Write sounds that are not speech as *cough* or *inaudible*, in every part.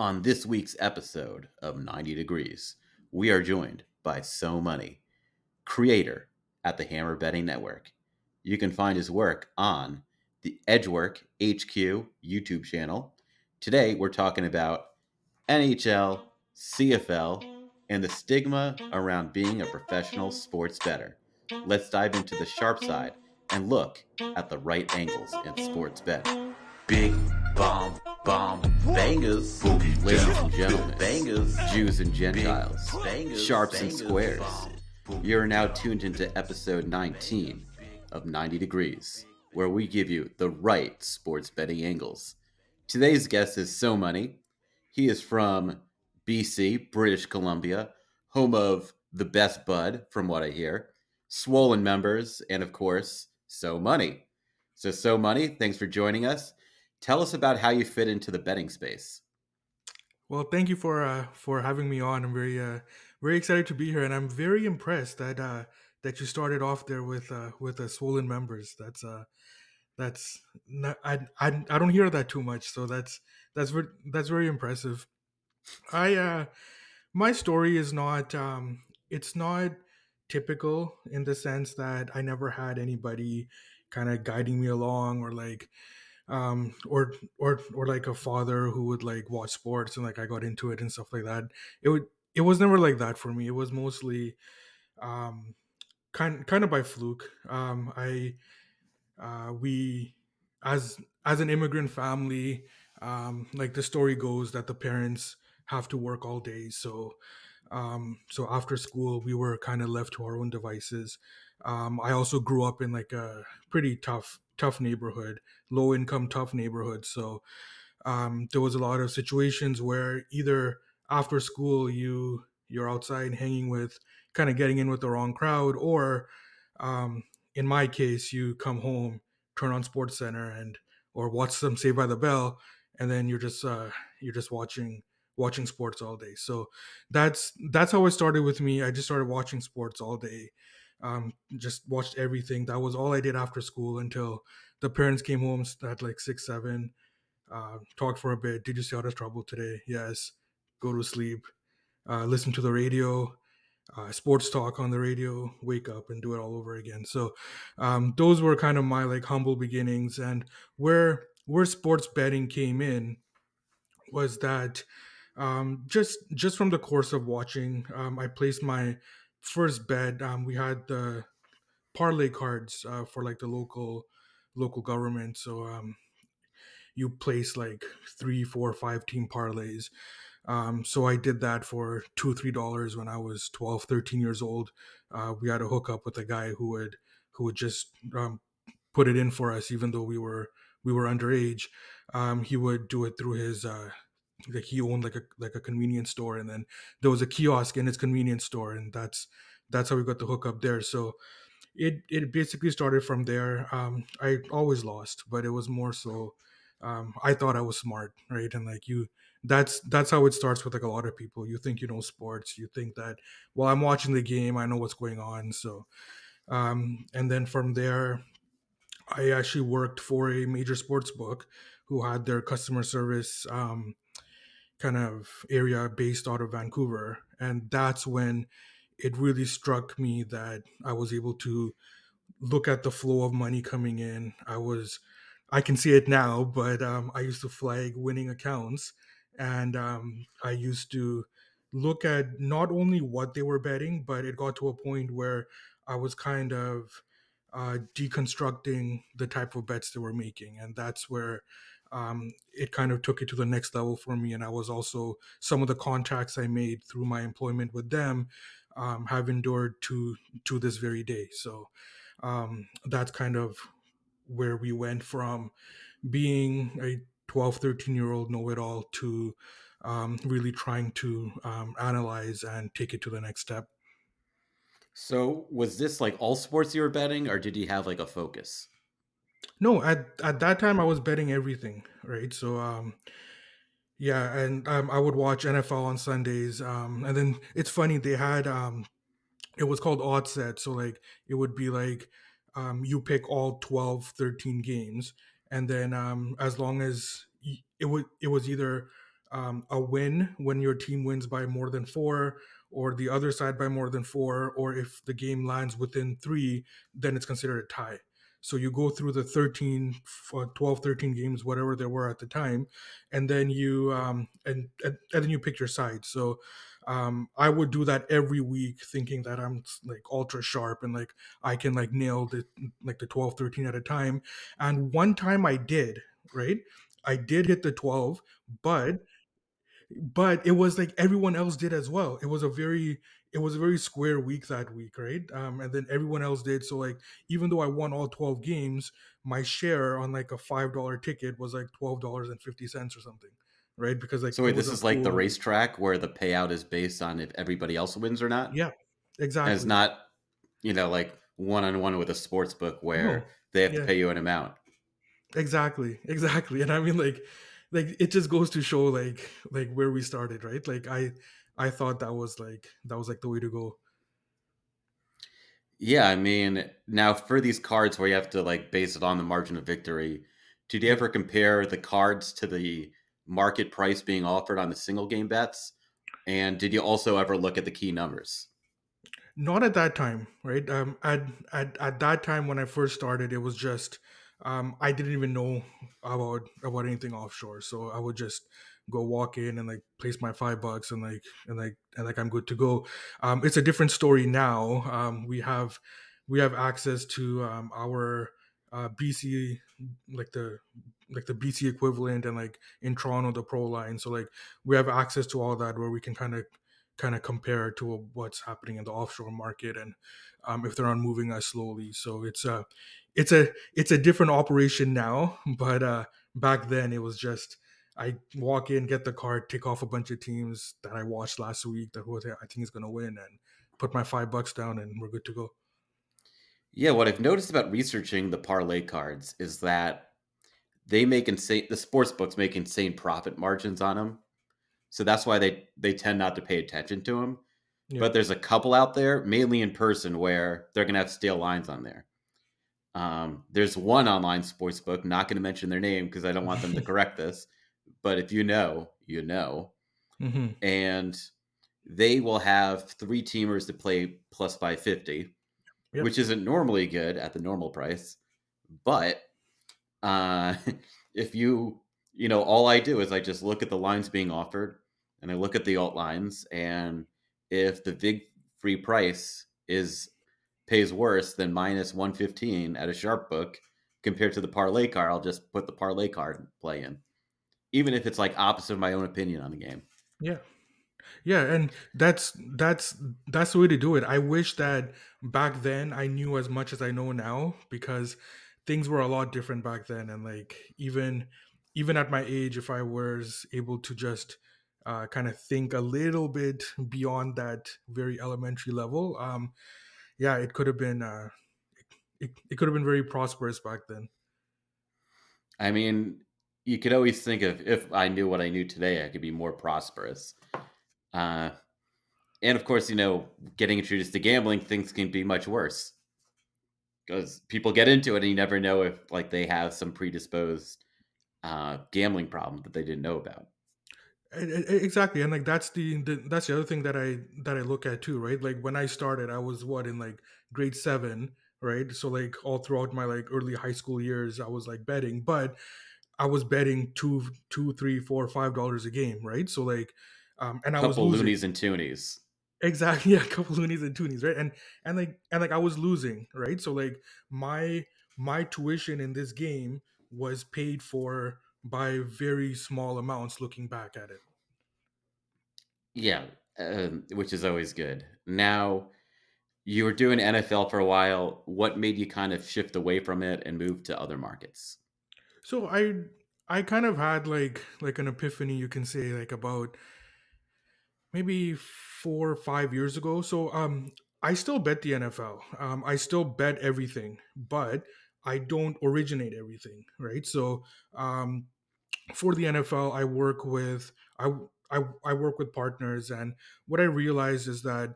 On this week's episode of 90 Degrees, we are joined by So Money, creator at the Hammer Betting Network. You can find his work on the Edgework HQ YouTube channel. Today, we're talking about NHL, CFL, and the stigma around being a professional sports bettor. Let's dive into the sharp side and look at the right angles in sports betting. Big bomb bomb bangers, ladies and gentlemen, bangers, Jews and Gentiles, bangers, sharps bangers, and squares. You are now tuned into episode 19 of 90 Degrees, where we give you the right sports betting angles. Today's guest is So Money. He is from BC, British Columbia, home of the best bud, from what I hear, swollen members, and of course, So Money. So, So Money, thanks for joining us. Tell us about how you fit into the betting space. Well, thank you for uh, for having me on. I'm very uh, very excited to be here, and I'm very impressed that uh, that you started off there with uh, with the swollen members. That's uh, that's not, I, I I don't hear that too much, so that's that's very that's very impressive. I uh, my story is not um, it's not typical in the sense that I never had anybody kind of guiding me along or like um or or or like a father who would like watch sports and like I got into it and stuff like that. It would it was never like that for me. It was mostly um kind kind of by fluke. Um I uh we as as an immigrant family, um like the story goes that the parents have to work all day. So um so after school we were kind of left to our own devices. Um I also grew up in like a pretty tough tough neighborhood, low income, tough neighborhood. So um, there was a lot of situations where either after school you you're outside hanging with kind of getting in with the wrong crowd or um, in my case you come home turn on sports center and or watch some saved by the bell and then you're just uh, you're just watching watching sports all day. So that's that's how it started with me. I just started watching sports all day um, just watched everything. That was all I did after school until the parents came home at like six, seven. Uh, talked for a bit. Did you see out of trouble today? Yes. Go to sleep. Uh, listen to the radio. Uh, sports talk on the radio. Wake up and do it all over again. So um, those were kind of my like humble beginnings. And where where sports betting came in was that um, just just from the course of watching, um, I placed my first bet, um, we had the parlay cards uh, for like the local local government. So um, you place like three, four, five team parlays. Um, so I did that for two, three dollars when I was 12, 13 years old. Uh, we had a hookup with a guy who would who would just um, put it in for us, even though we were we were underage. Um, he would do it through his uh, like he owned like a like a convenience store and then there was a kiosk in his convenience store and that's that's how we got the hook up there. So it it basically started from there. Um i always lost but it was more so um i thought i was smart right? And like you that's that's how it starts with like a lot of people. You think you know sports you think that well i'm watching the game i know what's going on. So um and then from there i actually worked for a major sports book who had their customer service um kind of area based out of Vancouver. And that's when it really struck me that I was able to look at the flow of money coming in. I was, I can see it now, but um, I used to flag winning accounts and um, I used to look at not only what they were betting, but it got to a point where I was kind of uh, deconstructing the type of bets they were making. And that's where um, it kind of took it to the next level for me. And I was also some of the contacts I made through my employment with them um, have endured to to this very day. So um, that's kind of where we went from being a 12 13 year old know-it-all to um, really trying to um, analyze and take it to the next step So was this like all sports you were betting, or did you have like a focus? No at, at that time i was betting everything right? So um, yeah and um, i would watch nfl on sundays um, and then it's funny they had um, it was called odd set so like it would be like um, you pick all 12 13 games and then um, as long as it would it was either um, a win when your team wins by more than four or the other side by more than four or if the game lands within three then it's considered a tie so you go through the 13 f- 12 13 games whatever there were at the time and then you um, and, and and then you pick your side so um, I would do that every week thinking that I'm like ultra sharp and like I can like nail the like the 12, 13 at a time. And one time I did, right? I did hit the 12, but but it was like everyone else did as well. It was a very it was a very square week that week, right? Um, and then everyone else did. So like even though I won all 12 games, my share on like a five dollar ticket was like twelve dollars and fifty cents or something. Right. Because like So wait, this is like the racetrack where the payout is based on if everybody else wins or not, Yeah, and it's not, you know, like one on one with a sports book where No. they have to pay you an amount. Exactly, *laughs* exactly. And I mean like like it just goes to show like like where we started, right? Like I I thought that was like that was like the way to go. Yeah, I mean, now for these cards where you have to like base it on the margin of victory, did you ever compare the cards to the market price being offered on the single game bets? And did you also ever look at the key numbers? Not at that time, right? Um at at at that time when I first started, it was just um I didn't even know about about anything offshore. So I would just go walk in and like place my five bucks and like and like and like I'm good to go. Um it's a different story now. Um we have we have access to um our uh BC like the like the BC equivalent and like in Toronto the pro line. So like we have access to all that where we can kind of kind of compare to what's happening in the offshore market and um, if they're not moving as slowly. So it's a it's a it's a different operation now, *laughs* but uh, back then it was just I walk in, get the card, tick off a bunch of teams that I watched last week that who I think is going to win, and put my five bucks down, and we're good to go. Yeah, what I've noticed about researching the parlay cards is that they make insane the sports books make insane profit margins on them. So that's why they they tend not to pay attention to them. Yeah, But there's a couple out there, mainly in person, where they're gonna have stale lines on there. Um, there's one online sports book, not gonna mention their name because I don't want them to *laughs* correct this. But if you know, you know. hmm And they will have three teamers to play plus 550, Yep. which isn't normally good at the normal price. But uh, *laughs* if you, you know, all I do is I just look at the lines being offered and I look at the alt lines. And if the big free price is pays worse than minus 115 at a sharp book compared to the parlay card, I'll just put the parlay card play in, even if it's like opposite of my own opinion on the game. yeah. Yeah, and that's that's that's the way to do it. I wish that back then I knew as much as I know now because things were a lot different back then and like even even at my age if I was able to just uh, kind of think a little bit beyond that very elementary level um yeah it could have been uh it, it could have been very prosperous back then I mean, you could always think of if I knew what I knew today, I could be more prosperous. Uh, and of course, you know, getting introduced to gambling, things can be much worse because people get into it and you never know if like they have some predisposed uh, gambling problem that they didn't know about. Exactly and like that's the, the that's the other thing that i that i look at too right like when i started i was what in like grade seven right so like all throughout my like early high school years i was like betting but i was betting two two three four five dollars a game right so like um and i was Couple losing loonies and toonies. exactly *laughs* yeah a couple loonies and toonies right and and like and like i was losing right so like my my tuition in this game was paid for by very small amounts looking back at it Yeah, um, which is always good. Now, you were doing NFL for a while. What made you kind of shift away from it and move to other markets? So I I kind of had like like an epiphany, you can say, like about maybe four or five years ago. So um I still bet the NFL. Um I still bet everything, but I don't originate everything, right? So um for the NFL, I work with I, I I work with partners, and what I realize is that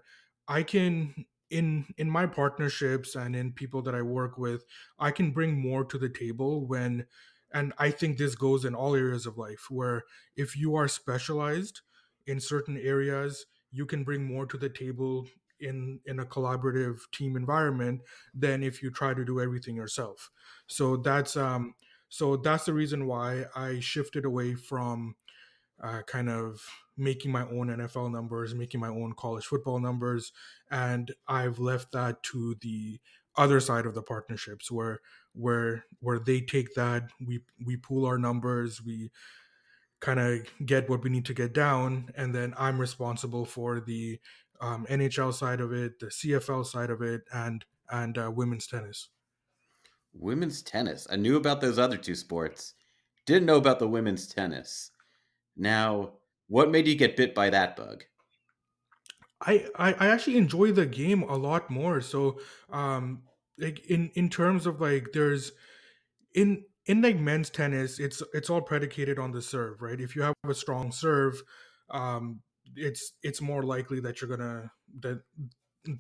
I can in in my partnerships and in people that I work with, I can bring more to the table when, and I think this goes in all areas of life. Where if you are specialized in certain areas, you can bring more to the table in in a collaborative team environment than if you try to do everything yourself. So that's um so that's the reason why I shifted away from uh, kind of making my own NFL numbers, making my own college football numbers, and I've left that to the other side of the partnerships where where where they take that we we pool our numbers we kind of get what we need to get down and then i'm responsible for the um, nhl side of it the cfl side of it and and uh, women's tennis Women's tennis. I knew about those other two sports. Didn't know about the women's tennis. Now, what made you get bit by that bug? I, I I actually enjoy the game a lot more. So um like in in terms of like there's in in like men's tennis, it's it's all predicated on the serve, right? If you have a strong serve, um it's it's more likely that you're gonna that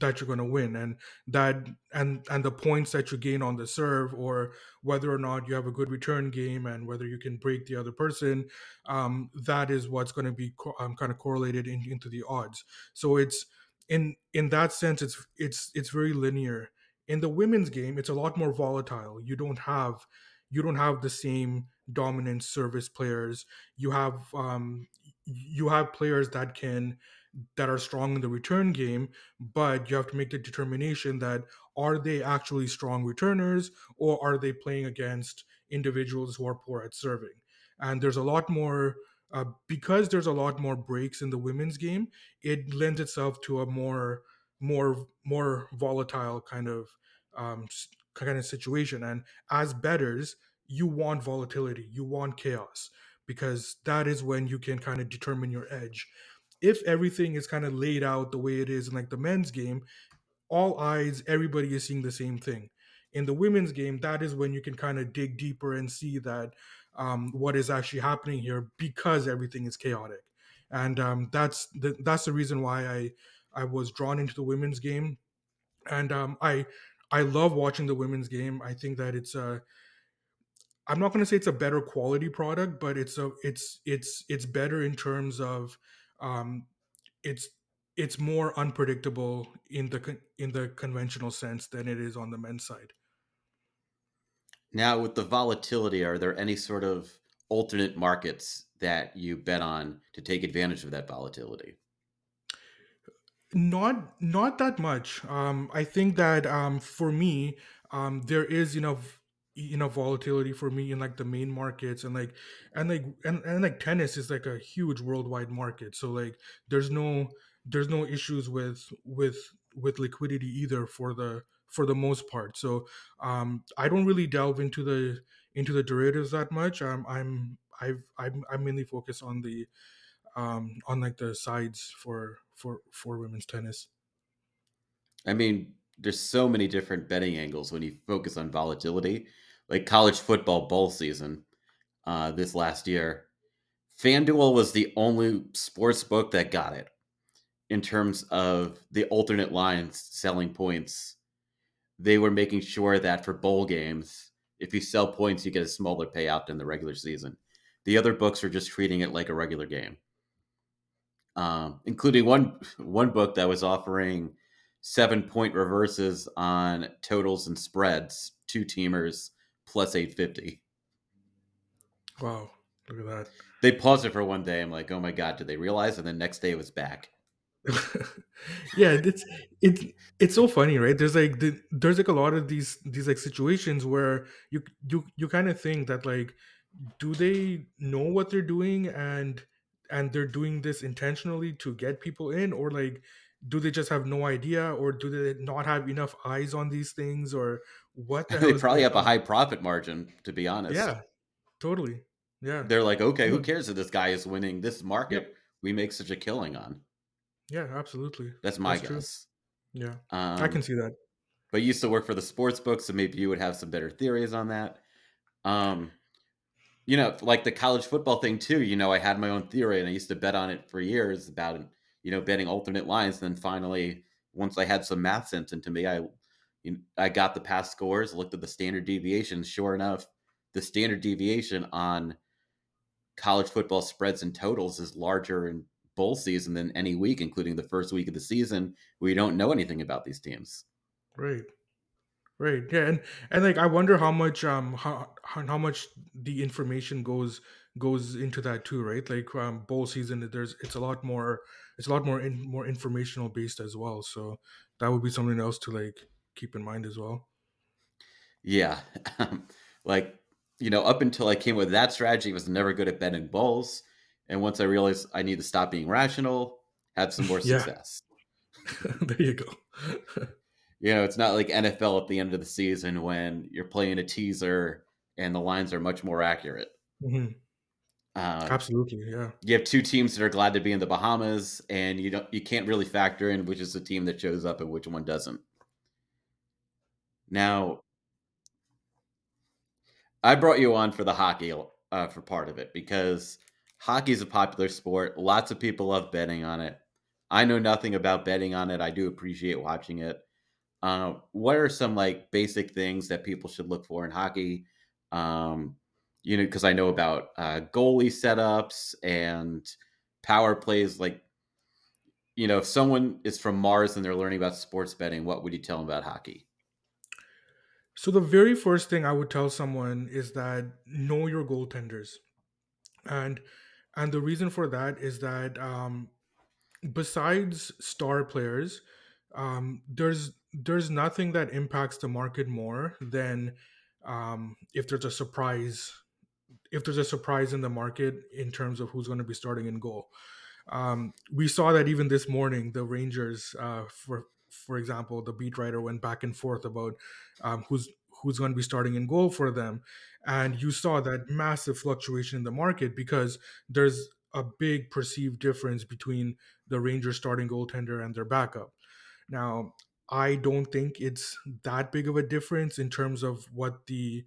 that you're to win. And that and and the points that you gain on the serve or whether or not you have a good return game and whether you can break the other person um, that is what's going to be co- um, kind of correlated in, into the odds. So it's in in that sense it's it's it's very linear in the women's game it's a lot more volatile you don't have you don't have the same dominant service players you have um you have players that can that are strong in the return game, but you have to make the determination that are they actually strong returners or are they playing against individuals who are poor at serving? And there's a lot more uh, because there's a lot more breaks in the women's game. It lends itself to a more more more volatile kind of um, kind of situation. And as betters, you want volatility, you want chaos because that is when you can kind of determine your edge if everything is kind of laid out the way it is in like the men's game, all eyes, everybody is seeing the same thing. In the women's game, that is when you can kind of dig deeper and see that um, what is actually happening here because everything is chaotic, and um, that's the that's the reason why I I was drawn into the women's game, and um, I I love watching the women's game. I think that it's a I'm not going to say it's a better quality product, but it's a it's it's it's better in terms of um, it's it's more unpredictable in the in the conventional sense than it is on the men's side. Now, with the volatility, are there any sort of alternate markets that you bet on to take advantage of that volatility? Not not that much. Um, I think that um, for me, um, there is enough know volatility for me in like the main markets and like and like and, and like tennis is like a huge worldwide market. So like there's no there's no issues with with with liquidity either for the for the most part. So um, I don't really delve into the into the derivatives that much. Um, I'm I've I'm, I'm mainly focused on the um, on like the sides for for for women's tennis. I mean, there's so many different betting angles when you focus on volatility. Like college football bowl season uh, this last year, FanDuel was the only sports book that got it in terms of the alternate lines selling points. They were making sure that for bowl games, if you sell points, you get a smaller payout than the regular season. The other books are just treating it like a regular game um, including one one book that was offering seven point reverses on totals and spreads, two teamers plus eight fifty. Wow, look at that. They paused it for one day. I'm like, oh my god, did they realize? And then next day it was back. *laughs* yeah, it's it's it's so funny, right? There's like the, there's like a lot of these these like situations where you you you kind of think that like do they know what they're doing and and they're doing this intentionally to get people in or like do they just have no idea or do they not have enough eyes on these things or what the *laughs* they probably have on? a high profit margin to be honest yeah totally Yeah. They're like, okay, who cares if this guy is winning this market? Yep. We make such a killing on. Yeah, absolutely. That's my That's true. guess. Yeah. Um, I can see that. but you used to work for the sports book, so maybe you would have some better theories on that. Um, you know, like the college football thing too. You know, I had my own theory, and I used to bet on it for years about you know betting alternate lines. And then finally, once I had some math sense into me, I you know, I got the past scores, looked at the standard deviations. Sure enough, the standard deviation on college football spreads and totals is larger in bowl season than any week, including the first week of the season, where you don't know anything about these teams. Right. Right. Yeah, and and like I wonder how much um how how, how much the information goes goes into that too, right? Like um bowl season there's it's a lot more it's a lot more in, more informational based as well. So that would be something else to like keep in mind as well. Yeah. *laughs* like, you know, up until I came with that strategy, I was never good at betting bowls. And once I realized I need to stop being rational, had some more *laughs* Yeah. success. *laughs* there you go. You know, it's not like NFL at the end of the season when you're playing a teaser and the lines are much more accurate. hmm Uh, Absolutely. Yeah. you have two teams that are glad to be in the Bahamas, and you don't you can't really factor in which is the team that shows up and which one doesn't. Now, I brought you on for the hockey uh, for part of it because hockey is a popular sport. Lots of people love betting on it. I know nothing about betting on it. I do appreciate watching it. Uh, what are some like basic things that people should look for in hockey? Um, you know, because I know about uh, goalie setups and power plays. Like, you know, if someone is from Mars and they're learning about sports betting, what would you tell them about hockey? So the very first thing I would tell someone is that know your goaltenders, and and the reason for that is that um, besides star players, um, there's there's nothing that impacts the market more than um, if there's a surprise if there's a surprise in the market in terms of who's going to be starting in goal. Um, we saw that even this morning, the Rangers, uh, for for example, the beat writer went back and forth about um, who's who's going to be starting in goal for them, and you saw that massive fluctuation in the market because there's a big perceived difference between the Rangers starting goaltender and their backup. Now, I don't think it's that big of a difference in terms of what the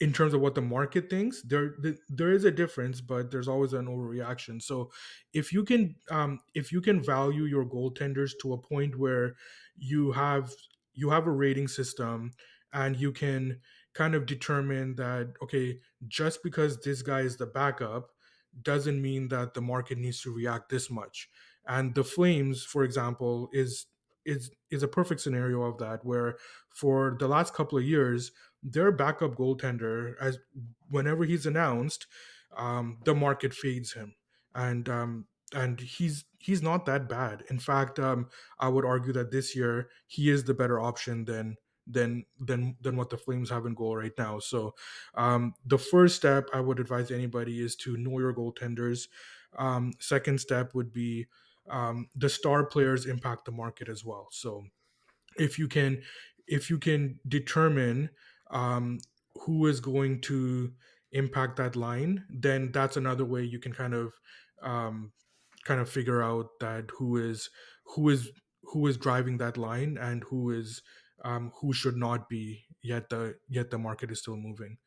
in terms of what the market thinks. There there is a difference but there's always an overreaction. So if you can um, if you can value your goaltenders to a point where you have you have a rating system and you can kind of determine that okay just because this guy is the backup doesn't mean that the market needs to react this much. And the flames for example is is is a perfect scenario of that where for the last couple of years their backup goaltender, as whenever he's announced, um, the market fades him, and um, and he's he's not that bad. In fact, um, I would argue that this year he is the better option than than than than what the Flames have in goal right now. So, um, the first step I would advise anybody is to know your goaltenders. Um, second step would be um, the star players impact the market as well. So, if you can if you can determine um, who is going to impact that line, then that's another way you can kind of um, kind of figure out that who is who is who is driving that line and who is um, who should not be yet the yet the market is still moving.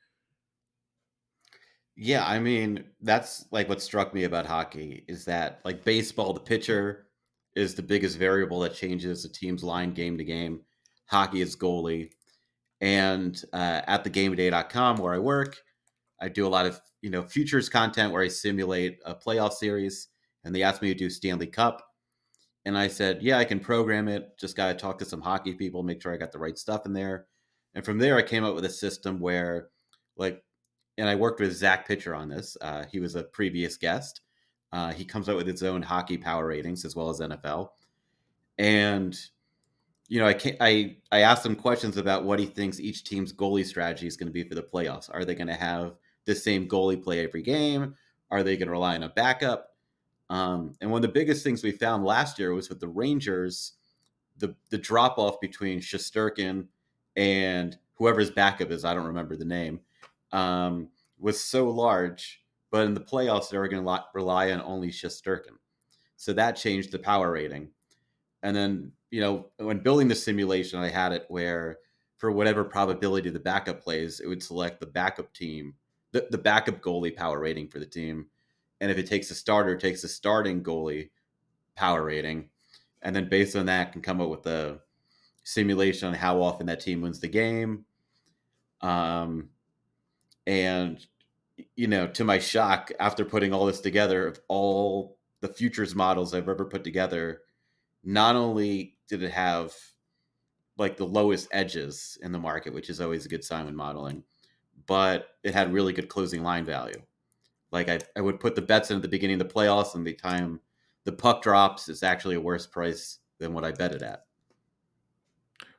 Yeah, I mean, that's like what struck me about hockey is that like baseball, the pitcher is the biggest variable that changes a team's line game to game. Hockey is goalie. And uh, at thegameday.com where I work, I do a lot of, you know, futures content where I simulate a playoff series and they asked me to do Stanley Cup. And I said, yeah, I can program it. Just got to talk to some hockey people, make sure I got the right stuff in there. And from there, I came up with a system where, like, and I worked with Zach Pitcher on this. Uh, he was a previous guest. Uh, he comes out with his own hockey power ratings as well as NFL. And you know, I can't, I I asked him questions about what he thinks each team's goalie strategy is going to be for the playoffs. Are they going to have the same goalie play every game? Are they going to rely on a backup? Um, and one of the biggest things we found last year was with the Rangers, the the drop off between Shesterkin and whoever's backup is, I don't remember the name, um, was so large but in the playoffs they were going to rely on only Shesterkin. So that changed the power rating. And then, you know, when building the simulation, I had it where for whatever probability the backup plays, it would select the backup team, the, the backup goalie power rating for the team. And if it takes a starter, it takes a starting goalie power rating. And then based on that can come up with a simulation on how often that team wins the game. Um, and you know, to my shock, after putting all this together, of all the futures models I've ever put together, not only did it have like the lowest edges in the market, which is always a good sign when modeling, but it had really good closing line value. Like I, I would put the bets in at the beginning of the playoffs, and the time the puck drops, it's actually a worse price than what I bet it at.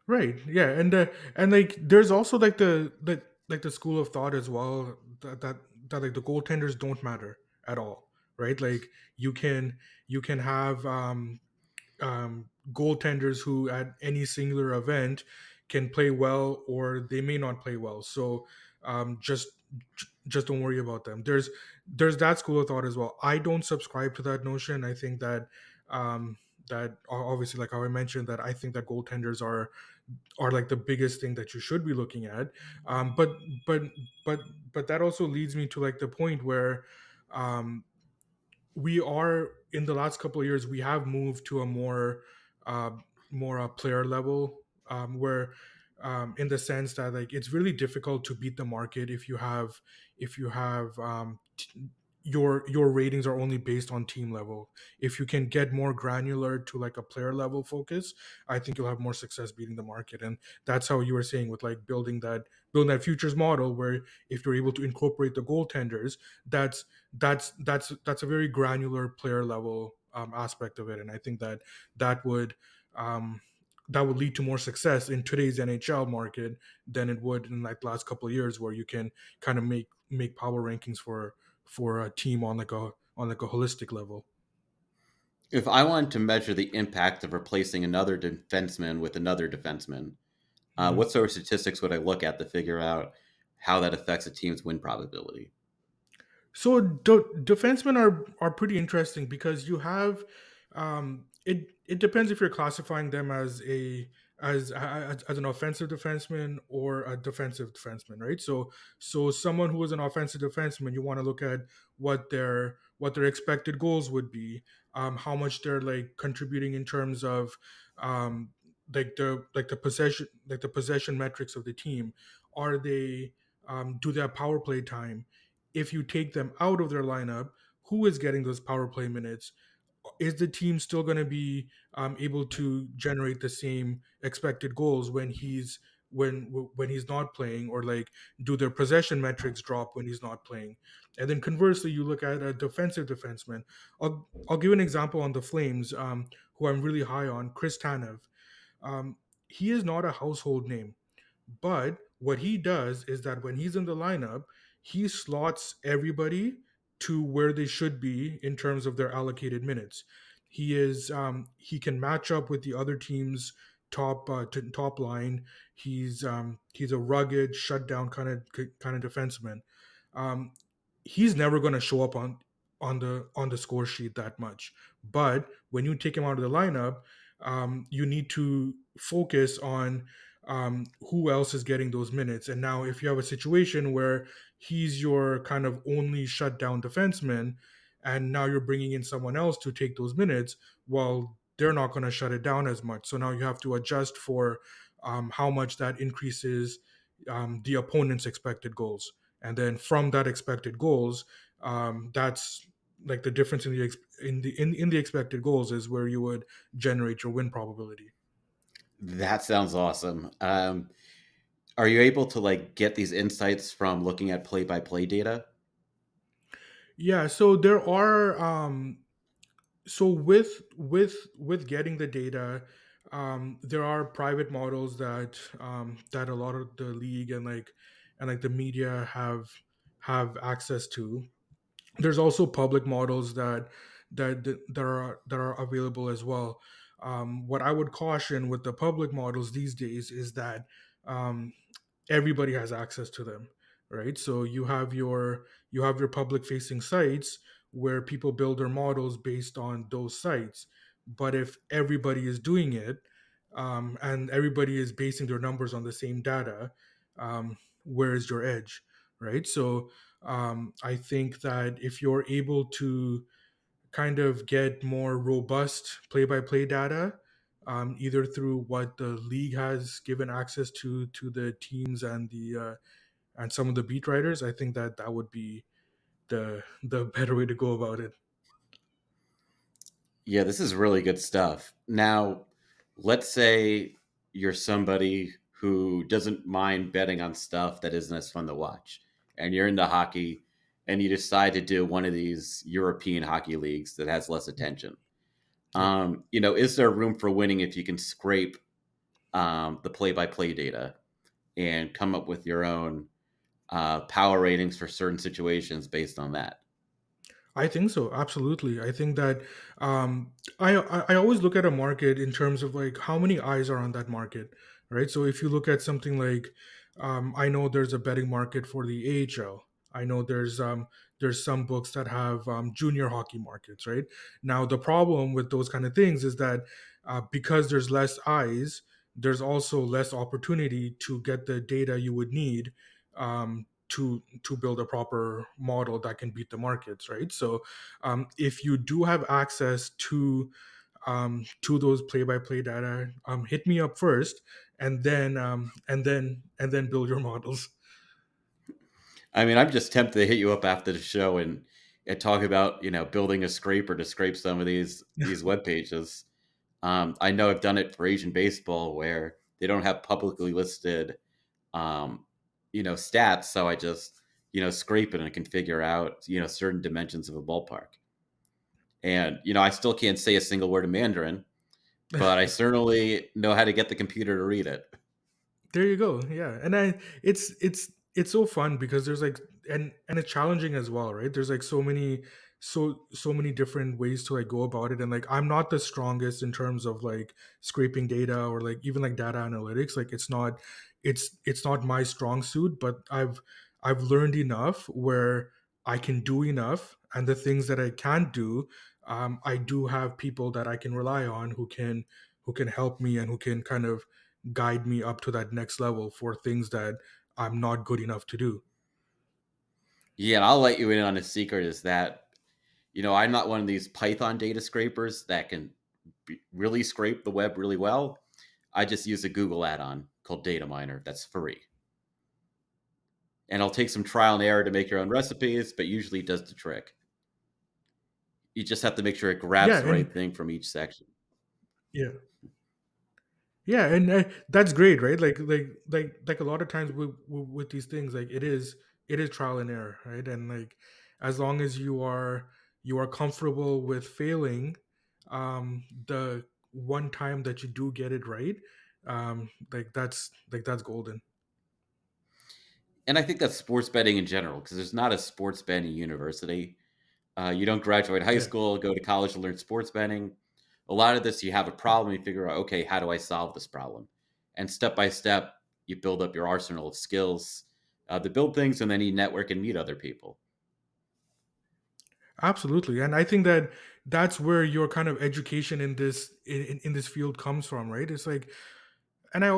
Right. Yeah, and uh, and like there's also like the the like the school of thought as well that that, that like the goaltenders don't matter at all, right? Like you can you can have um um goaltenders who at any singular event can play well or they may not play well. So um just just don't worry about them. There's there's that school of thought as well. I don't subscribe to that notion. I think that um that obviously like how I mentioned that I think that goaltenders are are like the biggest thing that you should be looking at. Um, but but but but that also leads me to like the point where um, we are in the last couple of years we have moved to a more uh, more a player level um, where um, in the sense that like it's really difficult to beat the market if you have if you have um, t- your your ratings are only based on team level. If you can get more granular to like a player level focus i think you'll have more success beating the market. And that's how you were saying with like building that building that futures model where if you're able to incorporate the goaltenders that's that's that's that's a very granular player level um, aspect of it. And i think that that would um, that would lead to more success in today's NHL market than it would in like the last couple of years where you can kind of make make power rankings for for a team on like a on like a holistic level. If I wanted to measure the impact of replacing another defenseman with another defenseman, uh, mm-hmm. what sort of statistics would I look at to figure out how that affects a team's win probability? So de- defensemen are are pretty interesting because you have um, it. It depends if you're classifying them as a as, as an offensive defenseman or a defensive defenseman, right? So so someone who is an offensive defenseman, you want to look at what their what their expected goals would be, um, how much they're like contributing in terms of um, like the like the possession like the possession metrics of the team. Are they um, do have power play time? If you take them out of their lineup, who is getting those power play minutes? Is the team still going to be um, able to generate the same expected goals when he's when when he's not playing? Or like do their possession metrics drop when he's not playing? And then conversely you look at a defensive defenseman. I'll, I'll give an example on the flames um, who i'm really high on chris tanev. Um, he is not a household name but what he does is that when he's in the lineup he slots everybody to where they should be in terms of their allocated minutes. He is um, he can match up with the other team's top uh, t- top line. He's um, he's a rugged, shutdown kind of kind of defenseman. Um, he's never going to show up on on the on the score sheet that much. But when you take him out of the lineup, um, you need to focus on um, who else is getting those minutes. And now, if you have a situation where he's your kind of only shutdown defenseman, and now you're bringing in someone else to take those minutes, well, they're not going to shut it down as much. So now you have to adjust for um, how much that increases um, the opponent's expected goals. And then from that expected goals, um, that's like the difference in the in the in, in the expected goals is where you would generate your win probability. That sounds awesome. Um, are you able to like get these insights from looking at play by play data? Yeah, so there are um so with with with getting the data, um there are private models that um that a lot of the league and like and like the media have have access to. There's also public models that that that are that are available as well. Um, what I would caution with the public models these days is that um, everybody has access to them, right? So you have your you have your public facing sites where people build their models based on those sites. But if everybody is doing it um, and everybody is basing their numbers on the same data, um, where is your edge, right? So um, I think that if you're able to kind of get more robust play-by-play data, um, either through what the league has given access to to the teams and the uh, and some of the beat writers, I think that that would be the the *laughs* better way to go about it. Yeah, this is really good stuff. Now, let's say you're somebody who doesn't mind betting on stuff that isn't as fun to watch, and you're into hockey, and you decide to do one of these European hockey leagues that has less attention. Um, you know, is there room for winning if you can scrape um, the play-by-play data and come up with your own uh, power ratings for certain situations based on that? I think so. Absolutely. I think that um, I, I always look at a market in terms of like how many eyes are on that market, right? So if you look at something like, um, I know there's a betting market for the AHL. I know there's um, there's some books that have um, junior hockey markets, right? Now the problem with those kind of things is that uh, because there's less eyes, there's also less opportunity to get the data you would need um, to to build a proper model that can beat the markets right so um, if you do have access to um, to those play-by-play data um, hit me up first and then um, and then and then build your *laughs* models I mean, I'm just tempted to hit you up after the show and, and talk about you know building a scraper to scrape some of these *laughs* these web pages. Um, I know I've done it for Asian baseball where they don't have publicly listed um, you know stats so i just you know scrape it and can figure out you know certain dimensions of a ballpark. And you know i still can't say a single word of mandarin but i *laughs* certainly know how to get the computer to read it. There you go yeah. And i it's it's it's so fun because there's like and and it's challenging as well right? There's like so many so so many different ways to like go about it and like i'm not the strongest in terms of like scraping data or like even like data analytics like it's not it's it's not my strong suit but i've i've learned enough where i can do enough and the things that i can't do um, i do have people that i can rely on who can who can help me and who can kind of guide me up to that next level for things that i'm not good enough to do yeah and i'll let you in on a secret is that you know i'm not one of these python data scrapers that can really scrape the web really well i just use a google add-on called Data Miner that's free. And I'll take some trial and error to make your own recipes, but usually it does the trick. You just have to make sure it grabs yeah, the right thing from each section. Yeah. Yeah, and uh, that's great, right? Like, like, like, like a lot of times with, with with these things, like it is, it is trial and error, right? And like, as long as you are you are comfortable with failing, um, the one time that you do get it right, um, like that's like that's golden. And I think that's sports betting in general because there's not a sports betting university. Uh, you don't graduate high yeah. school, go to college to learn sports betting. A lot of this, you have a problem, you figure out, okay, how do I solve this problem? And step by step, you build up your arsenal of skills uh, to build things, and then you network and meet other people. Absolutely, and I think that that's where your kind of education in this in, in this field comes from, right? It's like and I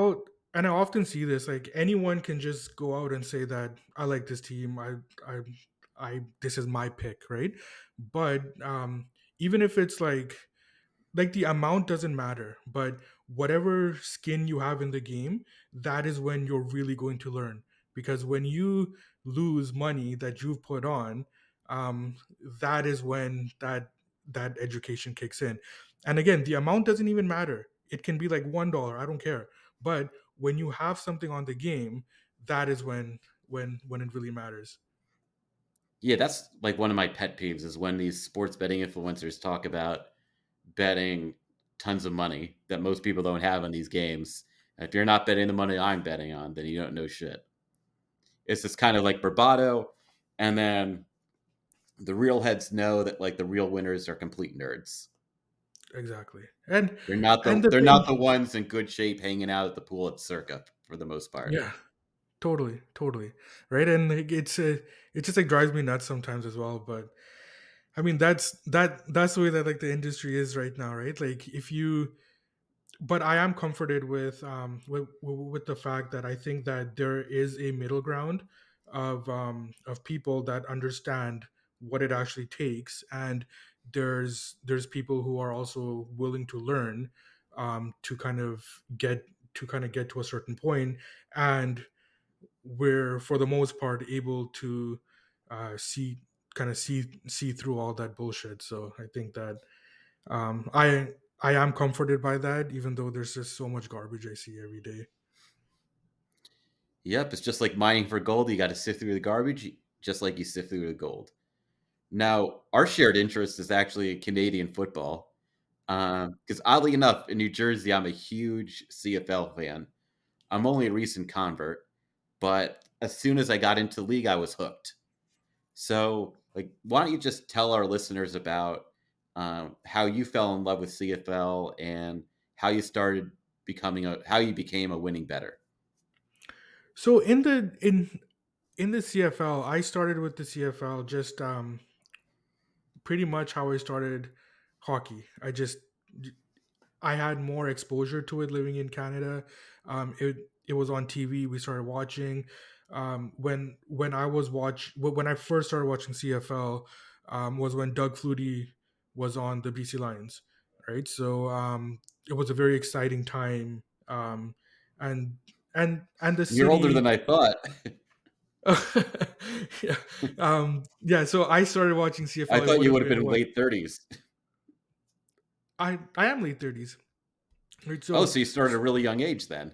and I often see this like anyone can just go out and say that I like this team. I I I this is my pick, right? But um even if it's like like the amount doesn't matter, but whatever skin you have in the game, that is when you're really going to learn. Because when you lose money that you've put on, um, that is when that that education kicks in. And again, the amount doesn't even matter. It can be like one dollar. I don't care. But when you have something on the game, that is when when when it really matters. Yeah, that's like one of my pet peeves is when these sports betting influencers talk about betting tons of money that most people don't have on these games. And if you're not betting the money I'm betting on, then you don't know shit. It's just kind of like bravado, and then the real heads know that like the real winners are complete nerds. Exactly. And they're not the, the they're thing, not the ones in good shape hanging out at the pool at Circa for the most part. Yeah. Totally, totally, right? And like, it's uh, it just like drives me nuts sometimes as well. But I mean, that's that that's the way that like the industry is right now, right? Like if you, but I am comforted with um with with the fact that I think that there is a middle ground of um of people that understand what it actually takes, and there's there's people who are also willing to learn um to kind of get to kind of get to a certain point and we're for the most part able to uh, see kind of see see through all that bullshit. So I think that um, I I am comforted by that, even though there's just so much garbage I see every day. Yep, it's just like mining for gold. You got to sift through the garbage, just like you sift through the gold. Now, our shared interest is actually Canadian football, because um, oddly enough, in New Jersey, I'm a huge CFL fan. I'm only a recent convert, but as soon as I got into league, I was hooked. So, like, why don't you just tell our listeners about um, how you fell in love with CFL and how you started becoming a how you became a winning better. So in the in in the CFL, I started with the CFL just um, pretty much how I started hockey. I just I had more exposure to it living in Canada. Um, it it was on TV. We started watching. Um, when when I was watch when I first started watching CFL um, was when Doug Flutie was on the BC Lions, right? So um, it was a very exciting time, um, and and and the city, you're older than I thought. *laughs* yeah, um, yeah. So I started watching CFL. I thought you would have been, been late thirties. I I am late thirties. Right, so, oh, so you started at a really young age then?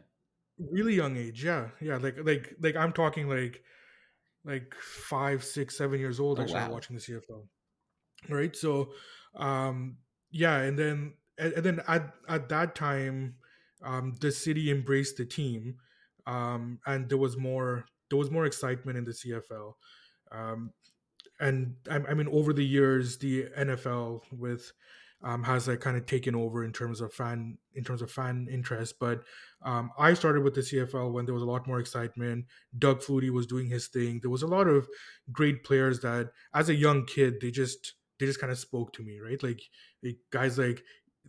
Really young age, yeah, yeah. Like like like I'm talking like like five, six, seven years old. Oh, I started wow. watching the CFL. Right, so um, yeah, and then and, and then at at that time, um, the city embraced the team, um, and there was more there was more excitement in the CFL. Um, and I, I mean, over the years, the NFL with um, has like kind of taken over in terms of fan in terms of fan interest. But um, I started with the CFL when there was a lot more excitement. Doug Flutie was doing his thing. There was a lot of great players that, as a young kid, they just they just kind of spoke to me, right? Like, like guys like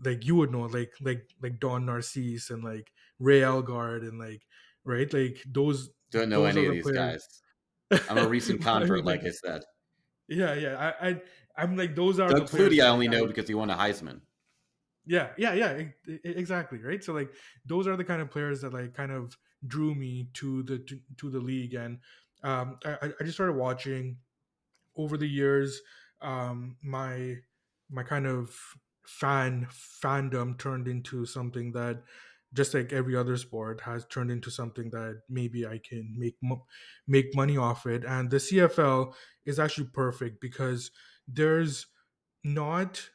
like you would know, like like like Don Narcisse and like Ray Elgaard and like right, like those. Don't know those any of these players. guys. I'm a recent *laughs* convert, like I said. Yeah, yeah. I, I I'm like those are Doug Flutie. I only know because he won a Heisman. Yeah, yeah, yeah, exactly, right. So like those are the kind of players that like kind of drew me to the to, to the league, and um, I, I just started watching over the years. Um, my my kind of fan fandom turned into something that just like every other sport has turned into something that maybe I can make make money off it and the CFL is actually perfect because there's not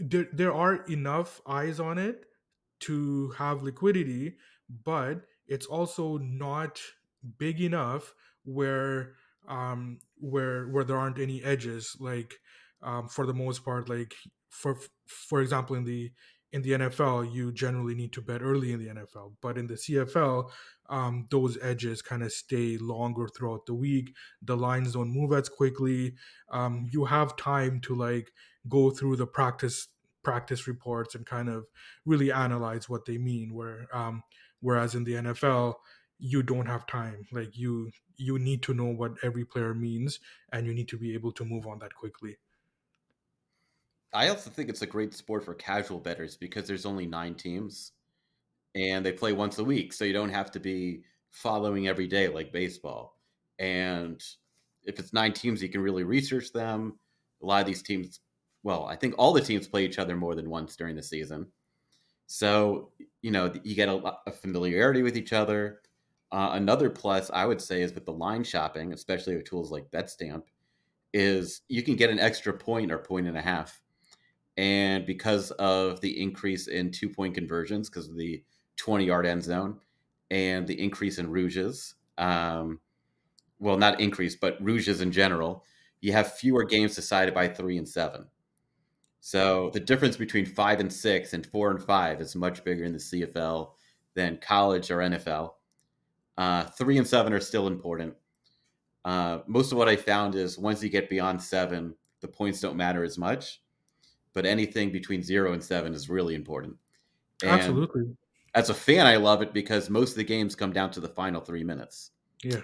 there, there are enough eyes on it to have liquidity but it's also not big enough where um where where there aren't any edges like um for the most part like for for example in the in the NFL, you generally need to bet early in the NFL. But in the CFL, um, those edges kind of stay longer throughout the week. The lines don't move as quickly. Um, you have time to like go through the practice practice reports and kind of really analyze what they mean. Where um, whereas in the NFL, you don't have time. Like you you need to know what every player means, and you need to be able to move on that quickly. I also think it's a great sport for casual bettors because there's only nine teams and they play once a week. So you don't have to be following every day like baseball. And if it's nine teams, you can really research them. A lot of these teams, well, I think all the teams play each other more than once during the season. So, you know, you get a, a familiarity with each other. Uh, another plus I would say is with the line shopping, especially with tools like BetStamp, is you can get an extra point or point and a half and because of the increase in two point conversions, because of the 20 yard end zone and the increase in rouges, um, well, not increase, but rouges in general, you have fewer games decided by three and seven. So the difference between five and six and four and five is much bigger in the CFL than college or NFL. Uh, three and seven are still important. Uh, most of what I found is once you get beyond seven, the points don't matter as much. But anything between zero and seven is really important. And Absolutely. As a fan, I love it because most of the games come down to the final three minutes. Yeah.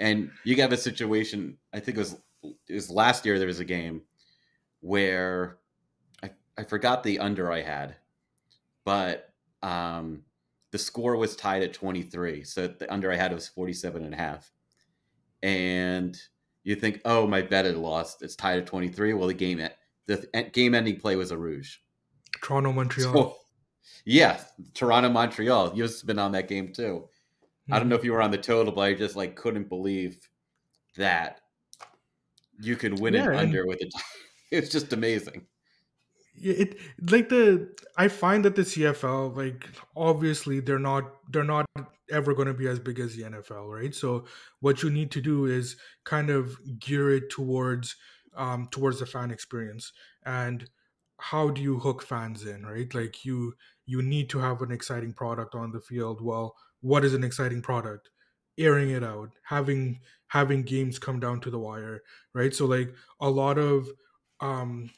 And you have a situation. I think it was it was last year. There was a game where I, forgot the under I had, but um, the score was tied at 23. So the under I had was 47 and a half. And you think, oh, my bet had lost. It's tied at 23. Well, the game the game ending play was a rouge. Toronto Montreal. So, yeah, Toronto Montreal. You've been on that game too. Mm-hmm. I don't know if you were on the total, but I just like couldn't believe that you could win yeah, it under with it. *laughs* It's just amazing it like the i find that the cfl like obviously they're not they're not ever going to be as big as the nfl right? So what you need to do is kind of gear it towards um towards the fan experience. And how do you hook fans in right? Like you you need to have an exciting product on the field. Well what is an exciting product? Airing it out having having games come down to the wire right? So like a lot of um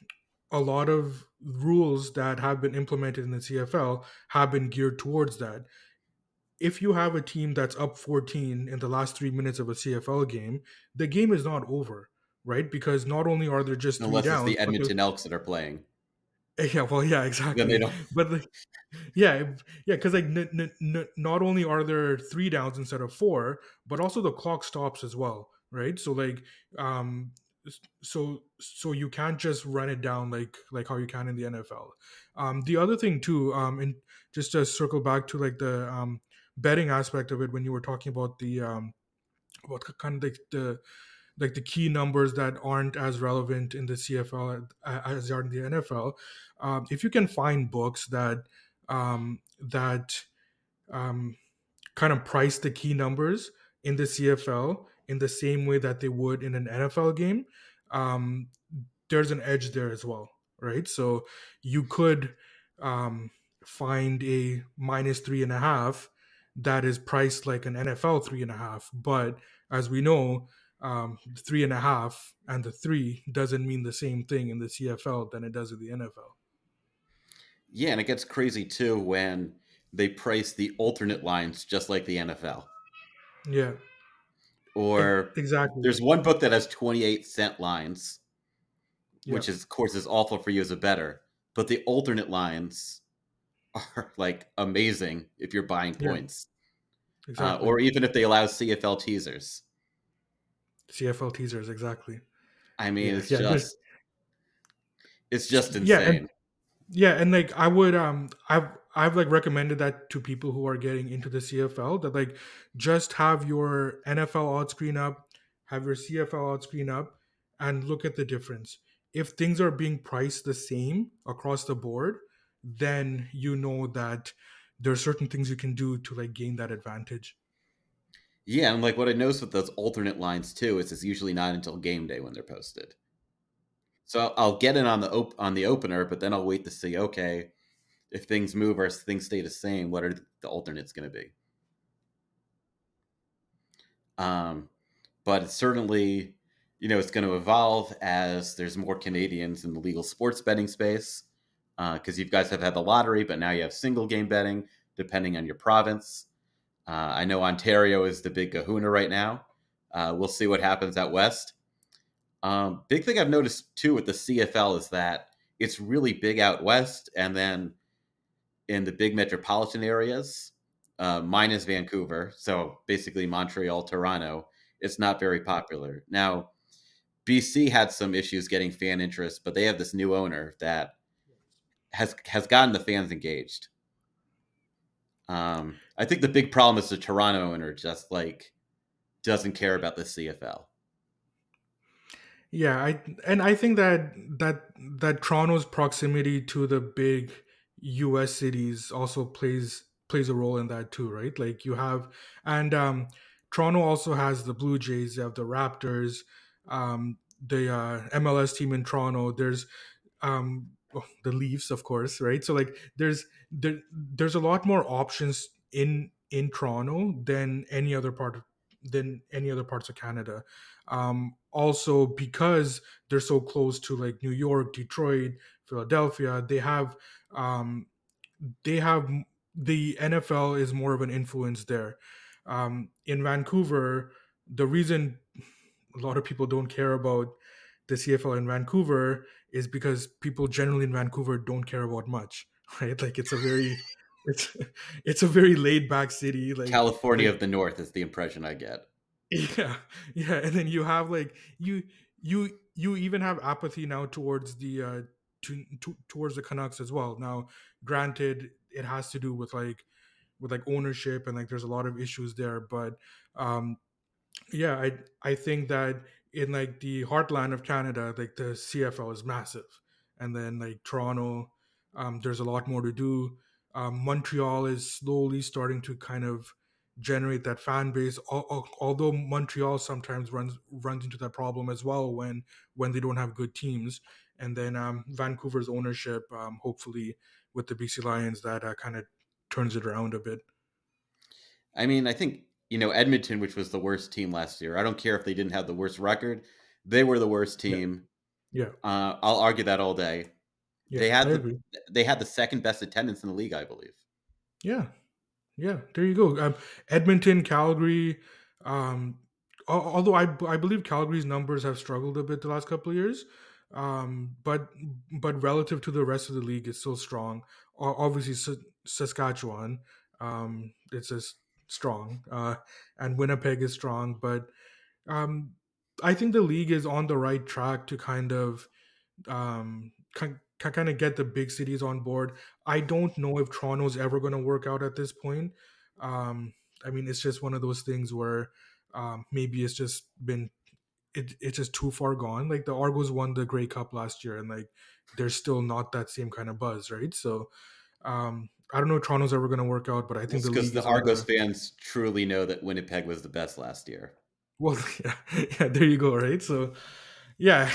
a lot of rules that have been implemented in the CFL have been geared towards that. If you have a team that's up 14 in the last three minutes of a CFL game, the game is not over, right? Because not only are there just unless it's the Edmonton Elks that are playing. *laughs* Yeah, well, yeah, exactly. But like, yeah, yeah, because like n- n- n- not only are there three downs instead of four, but also the clock stops as well, right? So like, um, so so you can't just run it down like like how you can in the NFL. Um, the other thing too, um, and just to circle back to like the um, betting aspect of it, when you were talking about the um, what kind of like the like the key numbers that aren't as relevant in the CFL as they are in the NFL. Um, if you can find books that um, that um, kind of price the key numbers in the CFL in the same way that they would in an NFL game, um, there's an edge there as well, right? So you could um, find a minus three and a half that is priced like an NFL three and a half, but as we know, um, three and a half and the three doesn't mean the same thing in the CFL than it does in the NFL. Yeah, and it gets crazy too when they price the alternate lines just like the NFL. Yeah. Or exactly. There's one book that has 28 cent lines, yep. which is of course is awful for you as a better, but the alternate lines *laughs* are like amazing if you're buying points. Uh, exactly. Uh, or even if they allow CFL teasers. CFL teasers, exactly. I mean, yeah, it's yeah, just it's just insane. Yeah, and, yeah, and like I would um I've I've like recommended that to people who are getting into the CFL that like just have your NFL odd screen up, have your CFL odd screen up, and look at the difference. If things are being priced the same across the board, then you know that there are certain things you can do to like gain that advantage. Yeah, and like what I noticed with those alternate lines too is it's usually not until game day when they're posted. So I'll get in on the op- on the opener, but then I'll wait to see okay if things move or things stay the same, what are the alternates going to be? Um, but certainly, you know, it's going to evolve as there's more Canadians in the legal sports betting space. Because uh, you guys have had the lottery, but now you have single game betting depending on your province. Uh, I know Ontario is the big kahuna right now. Uh, we'll see what happens out west. Um, big thing I've noticed too with the CFL is that it's really big out west, and then in the big metropolitan areas, uh, minus Vancouver, so basically Montreal, Toronto, it's not very popular. Now, BC had some issues getting fan interest, but they have this new owner that has has gotten the fans engaged. Um, I think the big problem is the Toronto owner just like doesn't care about the CFL. Yeah, I and I think that that that Toronto's proximity to the big US cities also plays plays a role in that too, right? Like you have and um Toronto also has the Blue Jays, they have the Raptors, um the uh, MLS team in Toronto. There's um the Leafs, of course, right? So like there's there there's a lot more options in in Toronto than any other part of, than any other parts of Canada. Um, also, because they're so close to like New York, Detroit, Philadelphia, they have um, they have the NFL is more of an influence there. Um, in Vancouver, the reason a lot of people don't care about the CFL in Vancouver is because people generally in Vancouver don't care about much, *laughs* right? Like it's a very *laughs* it's it's a very laid back city like California like, of the North is the impression I get. *laughs* Yeah. Yeah, and then you have like you you you even have apathy now towards the uh to, to towards the Canucks as well. Now, granted it has to do with like with like ownership and like there's a lot of issues there, but um yeah, I I think that in like the heartland of Canada, like the CFL is massive, and then like Toronto, um, there's a lot more to do. Um, Montreal is slowly starting to kind of generate that fan base. Although Montreal sometimes runs runs into that problem as well when when they don't have good teams, and then um, Vancouver's ownership, um, hopefully with the BC Lions, that uh, kind of turns it around a bit. I mean, I think you know, Edmonton, which was the worst team last year. I don't care if they didn't have the worst record; they were the worst team. Yeah, yeah. Uh, I'll argue that all day. Yeah, they had the, they had the second best attendance in the league, I believe. Yeah, yeah. There you go. Um, Edmonton, Calgary. Um, although I I believe Calgary's numbers have struggled a bit the last couple of years, um, but but relative to the rest of the league, it's still strong. Obviously, Saskatchewan. Um, it's just strong, uh, and Winnipeg is strong. But um, I think the league is on the right track to kind of um, kind, kind of get the big cities on board. I don't know if Toronto's ever going to work out at this point. Um, I mean, it's just one of those things where um, maybe it's just been it, it's just too far gone. Like the Argos won the Grey Cup last year, and like there's still not that same kind of buzz, right? So um, I don't know if Toronto's ever going to work out, but I think because the, the Argos fans truly know that Winnipeg was the best last year. Well, *laughs* yeah, yeah there you go, right? So, yeah.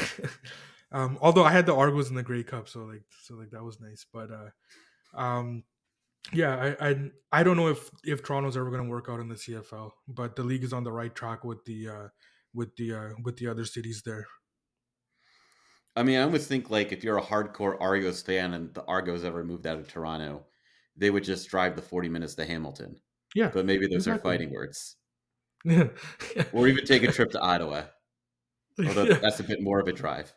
*laughs* um, although I had the Argos in the Grey Cup, so like, so like that was nice. But, uh, um, yeah, I, I I don't know if if Toronto's ever going to work out in the CFL, but the league is on the right track with the uh, with the uh, with the other cities there. I mean, I almost think like if you're a hardcore Argos fan and the Argos ever moved out of Toronto, they would just drive the 40 minutes to Hamilton. Yeah. But maybe those exactly. are fighting words. Yeah. *laughs* or even take a trip to Ottawa. Although *laughs* yeah. that's a bit more of a drive.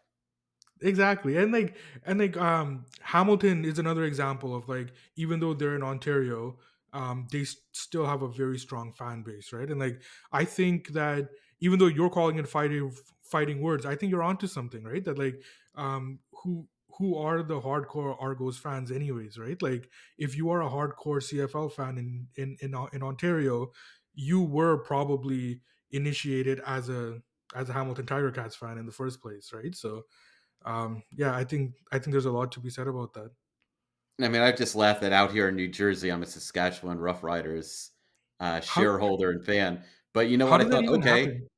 Exactly. And like and like um Hamilton is another example of like even though they're in Ontario, um they still have a very strong fan base, right? And like I think that even though you're calling it fighting fighting words, I think you're onto something, right? That like um who who are the hardcore Argos fans anyways, right? Like if you are a hardcore CFL fan in in in, in Ontario, you were probably initiated as a as a Hamilton Tiger Cats fan in the first place, right? So um yeah, I think I think there's a lot to be said about that. I mean, I've just laughed that out here in New Jersey, I'm a Saskatchewan Roughriders uh, shareholder how, and fan. But you know what? I thought, okay, happen?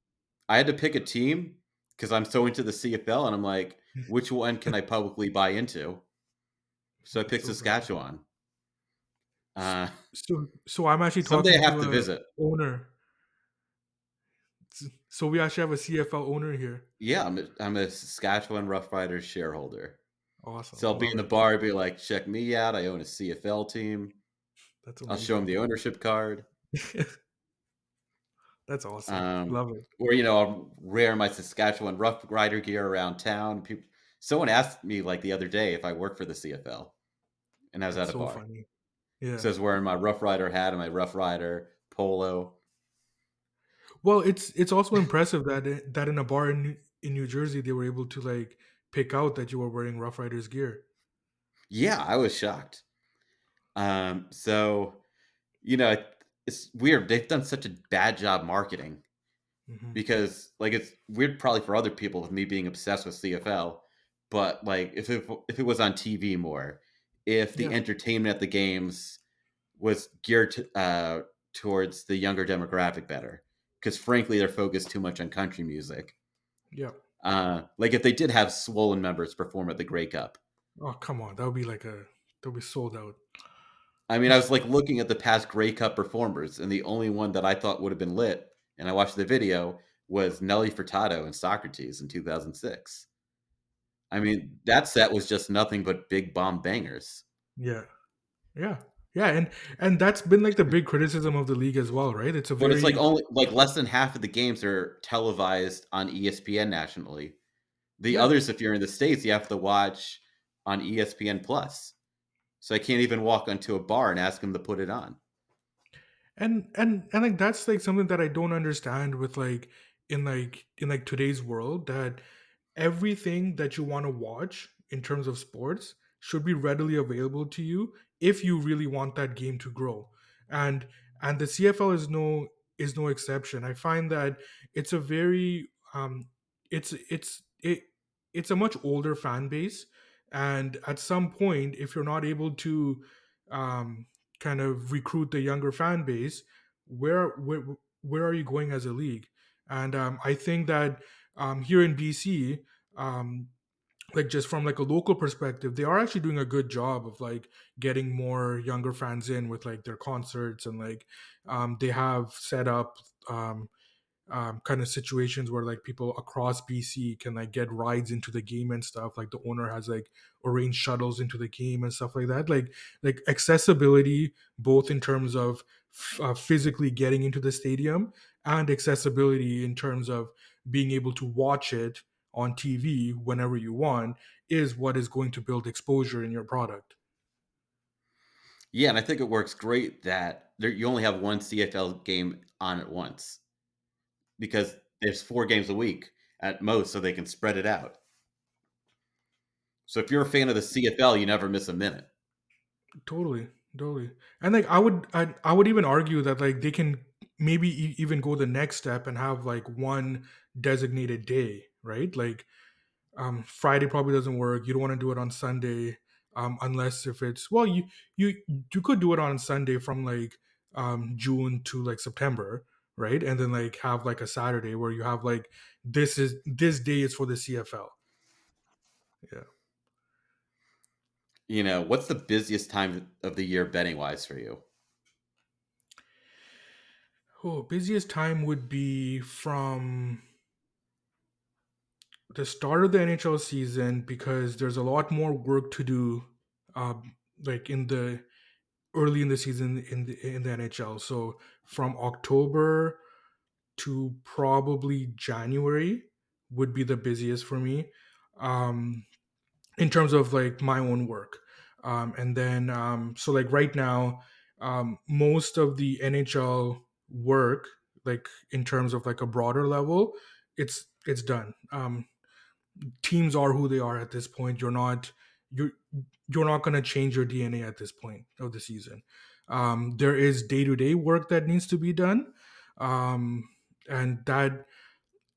I had to pick a team because I'm so into the CFL, and I'm like, which one can I publicly buy into? So I picked so Saskatchewan. Uh, so, so I'm actually talking. Someday I have to, to visit owner. So we actually have a CFL owner here. Yeah, I'm a, I'm a Saskatchewan Roughriders shareholder. Awesome. So I'll be in the bar, be like, check me out. I own a CFL team. That's I'll show him the ownership card. *laughs* That's awesome. Um, Love it. Or you know, I'll wear my Saskatchewan Rough Rider gear around town. People, someone asked me like the other day if I work for the CFL, and I was That's at a so bar. Funny. Yeah, so I was wearing my Rough Rider hat and my Rough Rider polo. Well, it's it's also impressive that that in a bar in in New Jersey they were able to like pick out that you were wearing Rough Riders gear. Yeah, I was shocked. Um, so you know, it's weird. They've done such a bad job marketing mm-hmm. because like it's weird probably for other people with me being obsessed with CFL, but like if it, if it was on TV more, if the yeah. entertainment at the games was geared to, uh, towards the younger demographic better, because frankly they're focused too much on country music. Yeah. Uh, like if they did have swollen members perform at the Grey Cup. Oh come on, that would be like a that would be sold out. I mean, I was like looking at the past Grey Cup performers, and the only one that I thought would have been lit, and I watched the video, was Nelly Furtado and Socrates in 2006. I mean, that set was just nothing but big bomb bangers. Yeah, yeah, yeah, and and that's been like the big criticism of the league as well, right? It's a very... But it's like only like less than half of the games are televised on ESPN nationally. The yeah, others, if you're in the states, you have to watch on ESPN Plus. So I can't even walk onto a bar and ask them to put it on. and and and like that's like something that I don't understand with like in like in like today's world that everything that you want to watch in terms of sports should be readily available to you if you really want that game to grow and and the cfl is no is no exception i find that it's a very um it's it's it it's a much older fan base and at some point if you're not able to um kind of recruit the younger fan base where where where are you going as a league? And um, i think that um, here in bc um like just from like a local perspective they are actually doing a good job of like getting more younger fans in with like their concerts and like um they have set up um um, kind of situations where like people across BC can like get rides into the game and stuff. Like the owner has like arranged shuttles into the game and stuff like that. Like like accessibility, both in terms of f- uh, physically getting into the stadium and accessibility in terms of being able to watch it on TV whenever you want, is what is going to build exposure in your product. Yeah, and I think it works great that there, you only have one CFL game on at once because there's four games a week at most, so they can spread it out. So if you're a fan of the CFL, you never miss a minute. Totally, totally. And like I would I, I would even argue that like they can maybe e- even go the next step and have like one designated day, right? Like um Friday probably doesn't work. You don't want to do it on Sunday um unless if it's well you you you could do it on Sunday from like um June to like September, right? And then like have like a Saturday where you have like this is this day is for the CFL. Yeah. You know, what's the busiest time of the year betting wise for you? Oh, busiest time would be from the start of the NHL season because there's a lot more work to do, um, like in the early in the season in the in the NHL. So from October to probably January would be the busiest for me, um, in terms of like my own work. Um, and then um, so like right now, um, most of the NHL work, like in terms of like a broader level, it's it's done. Um, teams are who they are at this point. You're not you're you're not going to change your DNA at this point of the season. Um, there is day to day work that needs to be done, um, and that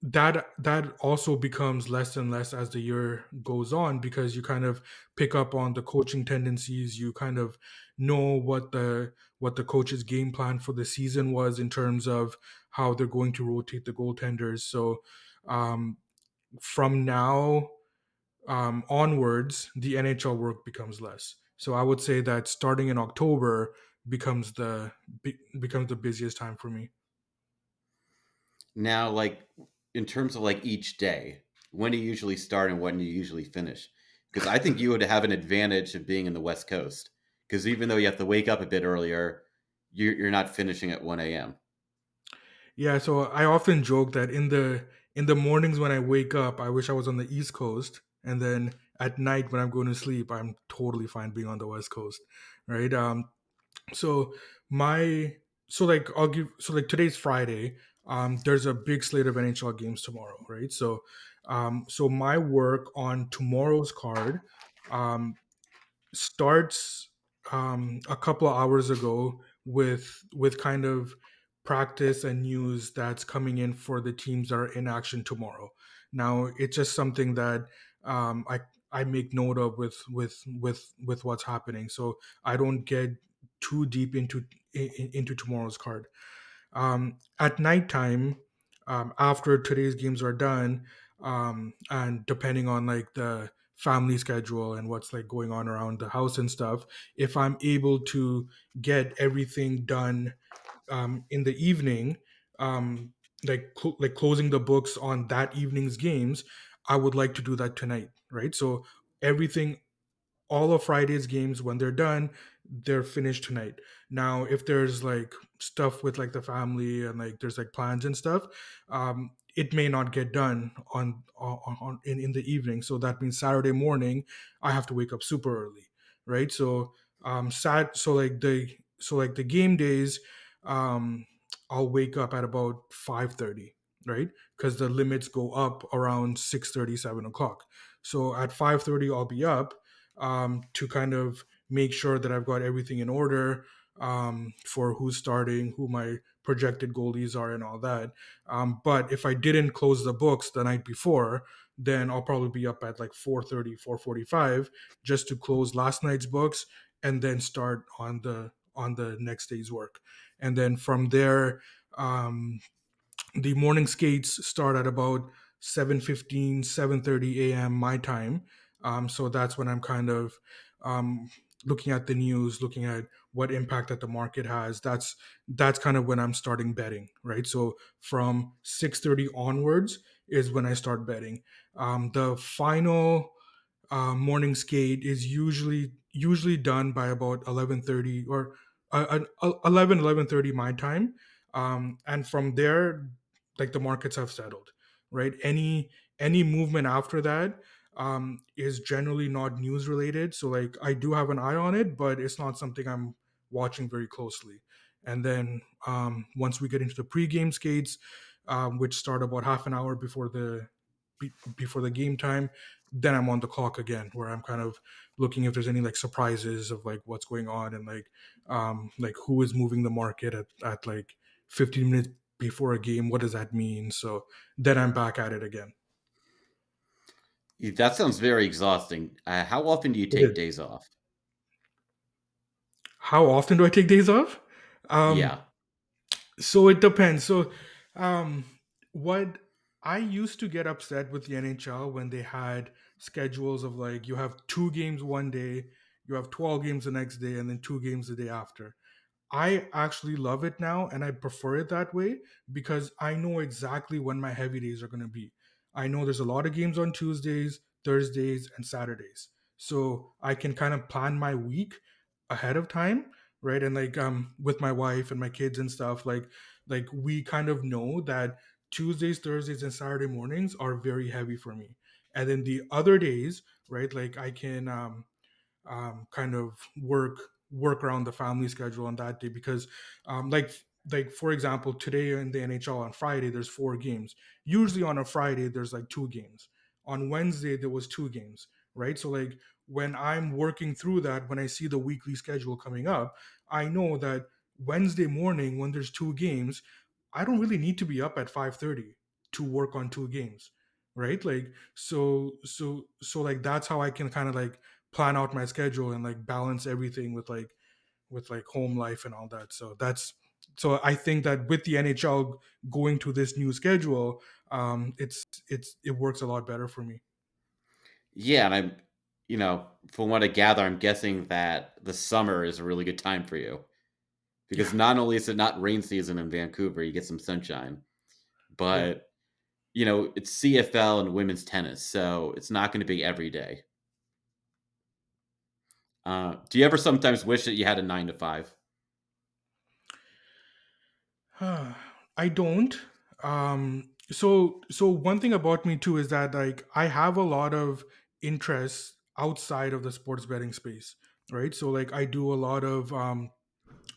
that that also becomes less and less as the year goes on because you kind of pick up on the coaching tendencies. You kind of know what the what the coach's game plan for the season was in terms of how they're going to rotate the goaltenders. So um, from now um, onwards, the NHL work becomes less. So I would say that starting in October becomes the be, becomes the busiest time for me. Now, like in terms of like each day, when do you usually start and when do you usually finish? Because I think you would have an advantage of being in the West Coast. Because even though you have to wake up a bit earlier, you're, you're not finishing at 1 a.m. Yeah, so I often joke that in the in the mornings when I wake up, I wish I was on the East Coast, and then at night when I'm going to sleep, I'm totally fine being on the West Coast, right? Um, so my so like I'll give so like today's Friday. Um, there's a big slate of NHL games tomorrow, right? So, um, so my work on tomorrow's card, um, starts um, a couple of hours ago with with kind of practice and news that's coming in for the teams that are in action tomorrow. Now it's just something that um, I I make note of with with with with what's happening, so I don't get too deep into in, into tomorrow's card. Um, at nighttime, um, after today's games are done, um, and depending on like the family schedule and what's like going on around the house and stuff if i'm able to get everything done um, in the evening um, like cl- like closing the books on that evening's games i would like to do that tonight right so everything all of Friday's games when they're done, they're finished tonight. Now, if there's like stuff with like the family and like there's like plans and stuff, um, it may not get done on, on, on in, in the evening. So that means Saturday morning, I have to wake up super early, right? So um, sad. So like the so like the game days, um, I'll wake up at about five thirty, right? Because the limits go up around 6 7 o'clock. So at 5:30 I'll be up um, to kind of make sure that I've got everything in order um, for who's starting, who my projected goalies are, and all that. Um, but if I didn't close the books the night before, then I'll probably be up at like 4:30, 4:45 just to close last night's books and then start on the on the next day's work. And then from there, um, the morning skates start at about 7.15 7.30 a.m my time um, so that's when i'm kind of um, looking at the news looking at what impact that the market has that's that's kind of when i'm starting betting right? So from 6.30 onwards is when i start betting. Um, the final uh, morning skate is usually usually done by about 11.30 or uh, uh, 11 11.30 my time. Um, and from there like the markets have settled right? Any any movement after that um, is generally not news related. So like i do have an eye on it but it's not something i'm watching very closely. And then um, once we get into the pre-game skates um, which start about half an hour before the be, before the game time then i'm on the clock again where i'm kind of looking if there's any like surprises of like what's going on and like um like who is moving the market at, at like 15 minutes before a game what does that mean? So then i'm back at it again that sounds very exhausting. Uh, how often do you take days off? How often do i take days off? Um yeah. so it depends. So um what i used to get upset with the nhl when they had schedules of like you have two games one day you have 12 games the next day and then two games the day after. I actually love it now and I prefer it that way because I know exactly when my heavy days are going to be. I know there's a lot of games on Tuesdays, Thursdays, and Saturdays. So I can kind of plan my week ahead of time, right? And like um with my wife and my kids and stuff, like like we kind of know that Tuesdays, Thursdays, and Saturday mornings are very heavy for me. And then the other days, right, like I can um um kind of work work around the family schedule on that day because um, like like for example today in the nhl on friday there's four games. Usually on a friday there's like two games. On wednesday there was two games right? So like when i'm working through that when i see the weekly schedule coming up i know that wednesday morning when there's two games i don't really need to be up at 5.30 to work on two games right? Like so so so like that's how i can kind of like plan out my schedule and like balance everything with like with like home life and all that. So that's so i think that with the nhl going to this new schedule um it's it's it works a lot better for me yeah and i'm you know from what i gather i'm guessing that the summer is a really good time for you because yeah. not only is it not rain season in vancouver you get some sunshine but yeah. you know it's cfl and women's tennis so it's not going to be every day uh, do you ever sometimes wish that you had a nine to five? I don't. Um, so so one thing about me too is that like I have a lot of interests outside of the sports betting space, right? So like I do a lot of um,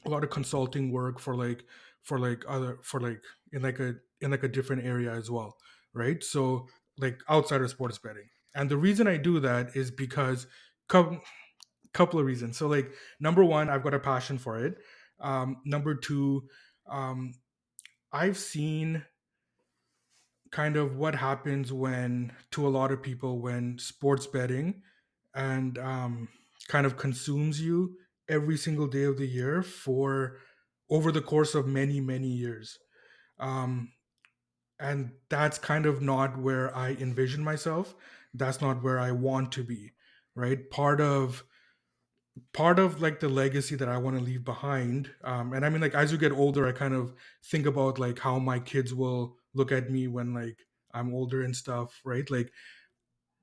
a lot of consulting work for like for like other for like in like a in like a different area as well, right? So like outside of sports betting, and the reason I do that is because couple of reasons. So like number one, I've got a passion for it. Um, number two, um, I've seen kind of what happens when to a lot of people when sports betting and um, kind of consumes you every single day of the year for over the course of many many years um, and that's kind of not where I envision myself. That's not where I want to be, right? Part of part of like the legacy that I want to leave behind. Um, and I mean, like as you get older, I kind of think about like how my kids will look at me when like I'm older and stuff, right? Like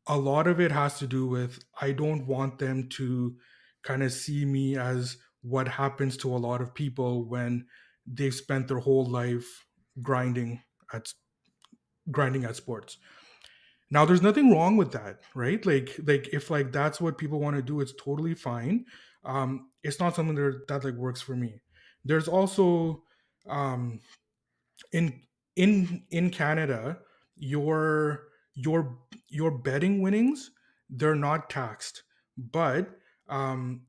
a lot of it has to do with I don't want them to kind of see me as what happens to a lot of people when they've spent their whole life grinding at grinding at sports now there's nothing wrong with that right? Like like if like that's what people want to do it's totally fine. Um it's not something that, that like works for me. There's also um in in in canada your your your betting winnings they're not taxed. But um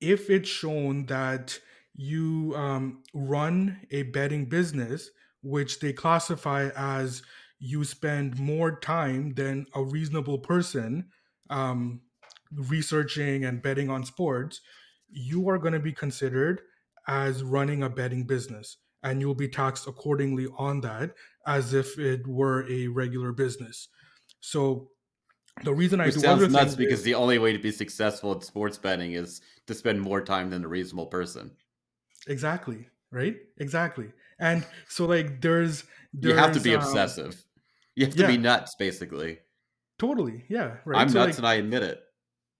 if it's shown that you um, run a betting business which they classify as you spend more time than a reasonable person um, researching and betting on sports, you are going to be considered as running a betting business and you'll be taxed accordingly on that as if it were a regular business. So the reason Which I do sounds nuts because is- the only way to be successful at sports betting is to spend more time than a reasonable person. exactly right exactly and so like there's, You have to be um, obsessive. You have to be nuts, basically. totally. Yeah right? I'm So, nuts like, and I admit it.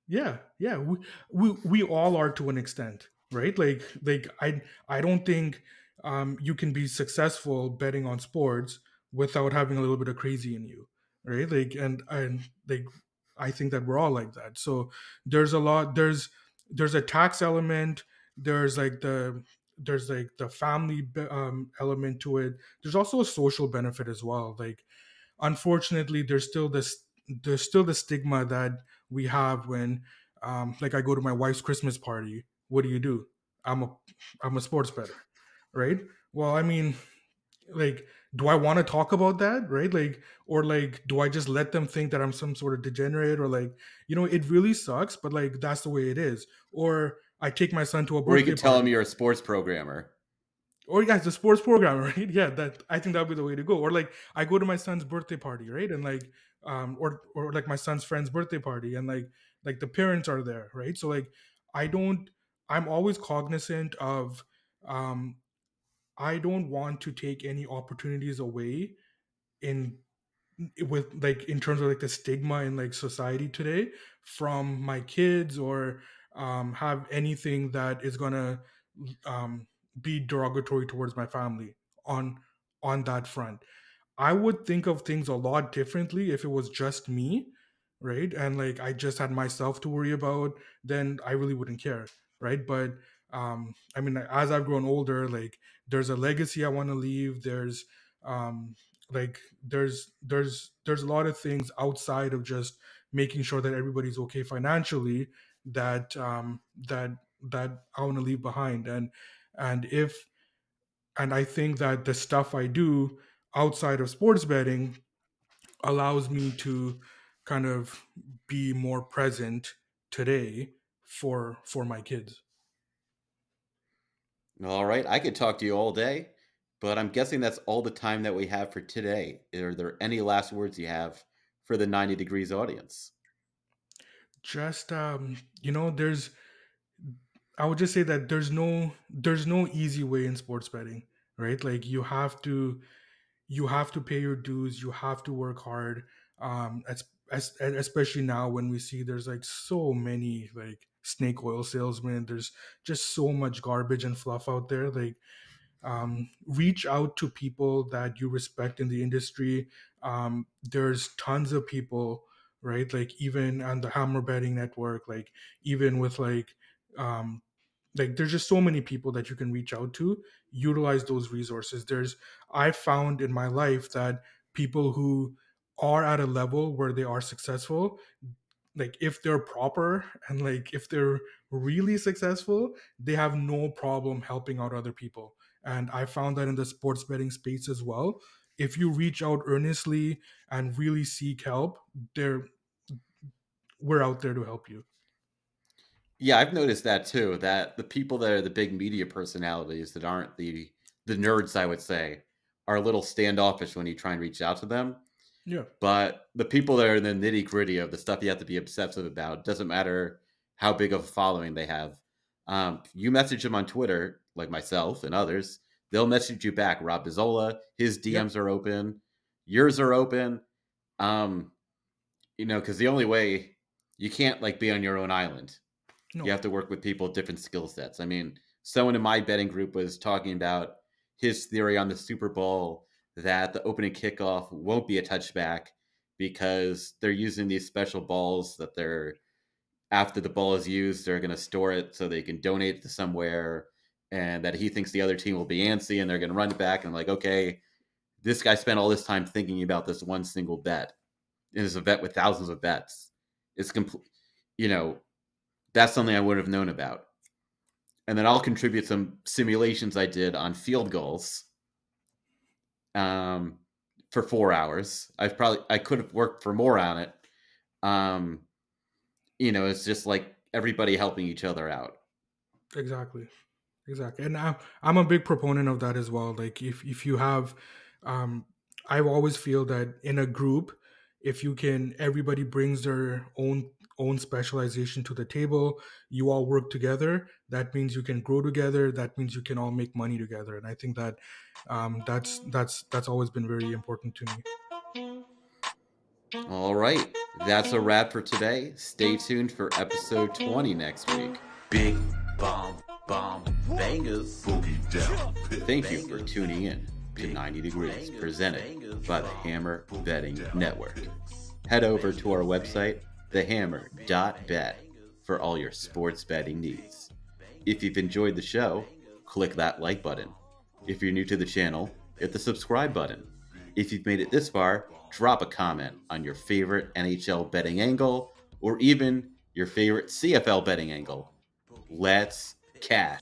yeah yeah. We, we we all are to an extent right? Like like i i don't think um you can be successful betting on sports without having a little bit of crazy in you right? Like and and like i think that we're all like that. So there's a lot there's there's a tax element there's like the there's like the family um, element to it. There's also a social benefit as well. Like unfortunately there's still this there's still the stigma that we have when um like i go to my wife's christmas party. What do you do? I'm a i'm a sports bettor right? Well i mean like do i want to talk about that right? Like or like do i just let them think that i'm some sort of degenerate or like you know it really sucks but like that's the way it is. Or i take my son to a Or you could tell party. him you're a sports programmer. Or yeah, a sports program, *laughs* right? Yeah, that I think that'd be the way to go. Or like I go to my son's birthday party, right? And like um or or like my son's friend's birthday party and like like the parents are there, right? So like I don't I'm always cognizant of um I don't want to take any opportunities away in with like in terms of like the stigma in like society today from my kids or um have anything that is gonna um be derogatory towards my family on on that front I would think of things a lot differently if it was just me, right? And like I just had myself to worry about, then I really wouldn't care, right? But um I mean as I've grown older, like there's a legacy I want to leave, there's um like there's there's there's a lot of things outside of just making sure that everybody's okay financially that um that that I want to leave behind and and if and I think that the stuff I do outside of sports betting allows me to kind of be more present today for for my kids. All right, I could talk to you all day, but I'm guessing that's all the time that we have for today. Are there any last words you have for the 90 Degrees audience? Just um, you know, there's I would just say that there's no there's no easy way in sports betting, right? Like you have to you have to pay your dues, you have to work hard. Um, as, as especially now when we see there's like so many like snake oil salesmen, there's just so much garbage and fluff out there. Like um, reach out to people that you respect in the industry. Um, there's tons of people, right? Like even on the Hammer Betting Network, like even with like um, like there's just so many people that you can reach out to. Utilize those resources. There's I found in my life that people who are at a level where they are successful like if they're proper and like if they're really successful they have no problem helping out other people and i found that in the sports betting space as well if you reach out earnestly and really seek help there we're out there to help you Yeah, I've noticed that too. That the people that are the big media personalities that aren't the the nerds, I would say, are a little standoffish when you try and reach out to them. Yeah. But the people that are in the nitty gritty of the stuff you have to be obsessive about doesn't matter how big of a following they have. Um, you message them on Twitter, like myself and others, they'll message you back. Rob Pizzola, his DMs yep. are open, yours are open. Um, you know, because the only way you can't like be on your own island. No. You have to work with people with different skill sets. I mean, someone in my betting group was talking about his theory on the Super Bowl that the opening kickoff won't be a touchback because they're using these special balls that they're after the ball is used, they're going to store it so they can donate to somewhere, and that he thinks the other team will be antsy and they're going to run it back. And like, okay, this guy spent all this time thinking about this one single bet. It is a bet with thousands of bets. It's complete, you know, that's something I would have known about. And then I'll contribute some simulations I did on field goals um, for four hours. I've probably I could have worked for more on it. Um, you know, it's just like everybody helping each other out. Exactly, exactly. And I'm I'm a big proponent of that as well. Like if if you have, um, I always feel that in a group, if you can, everybody brings their own own specialization to the table you all work together that means you can grow together that means you can all make money together and i think that um, that's that's that's always been very important to me. All right that's a wrap for today. Stay tuned for episode 20 next week. Big bomb bomb bangers. Boogie down thank you for tuning in to 90 degrees presented by the hammer betting network. head over to our website thehammer.bet for all your sports betting needs. If you've enjoyed the show, click that like button. If you're new to the channel, hit the subscribe button. If you've made it this far, drop a comment on your favorite NHL betting angle or even your favorite CFL betting angle. Let's cash.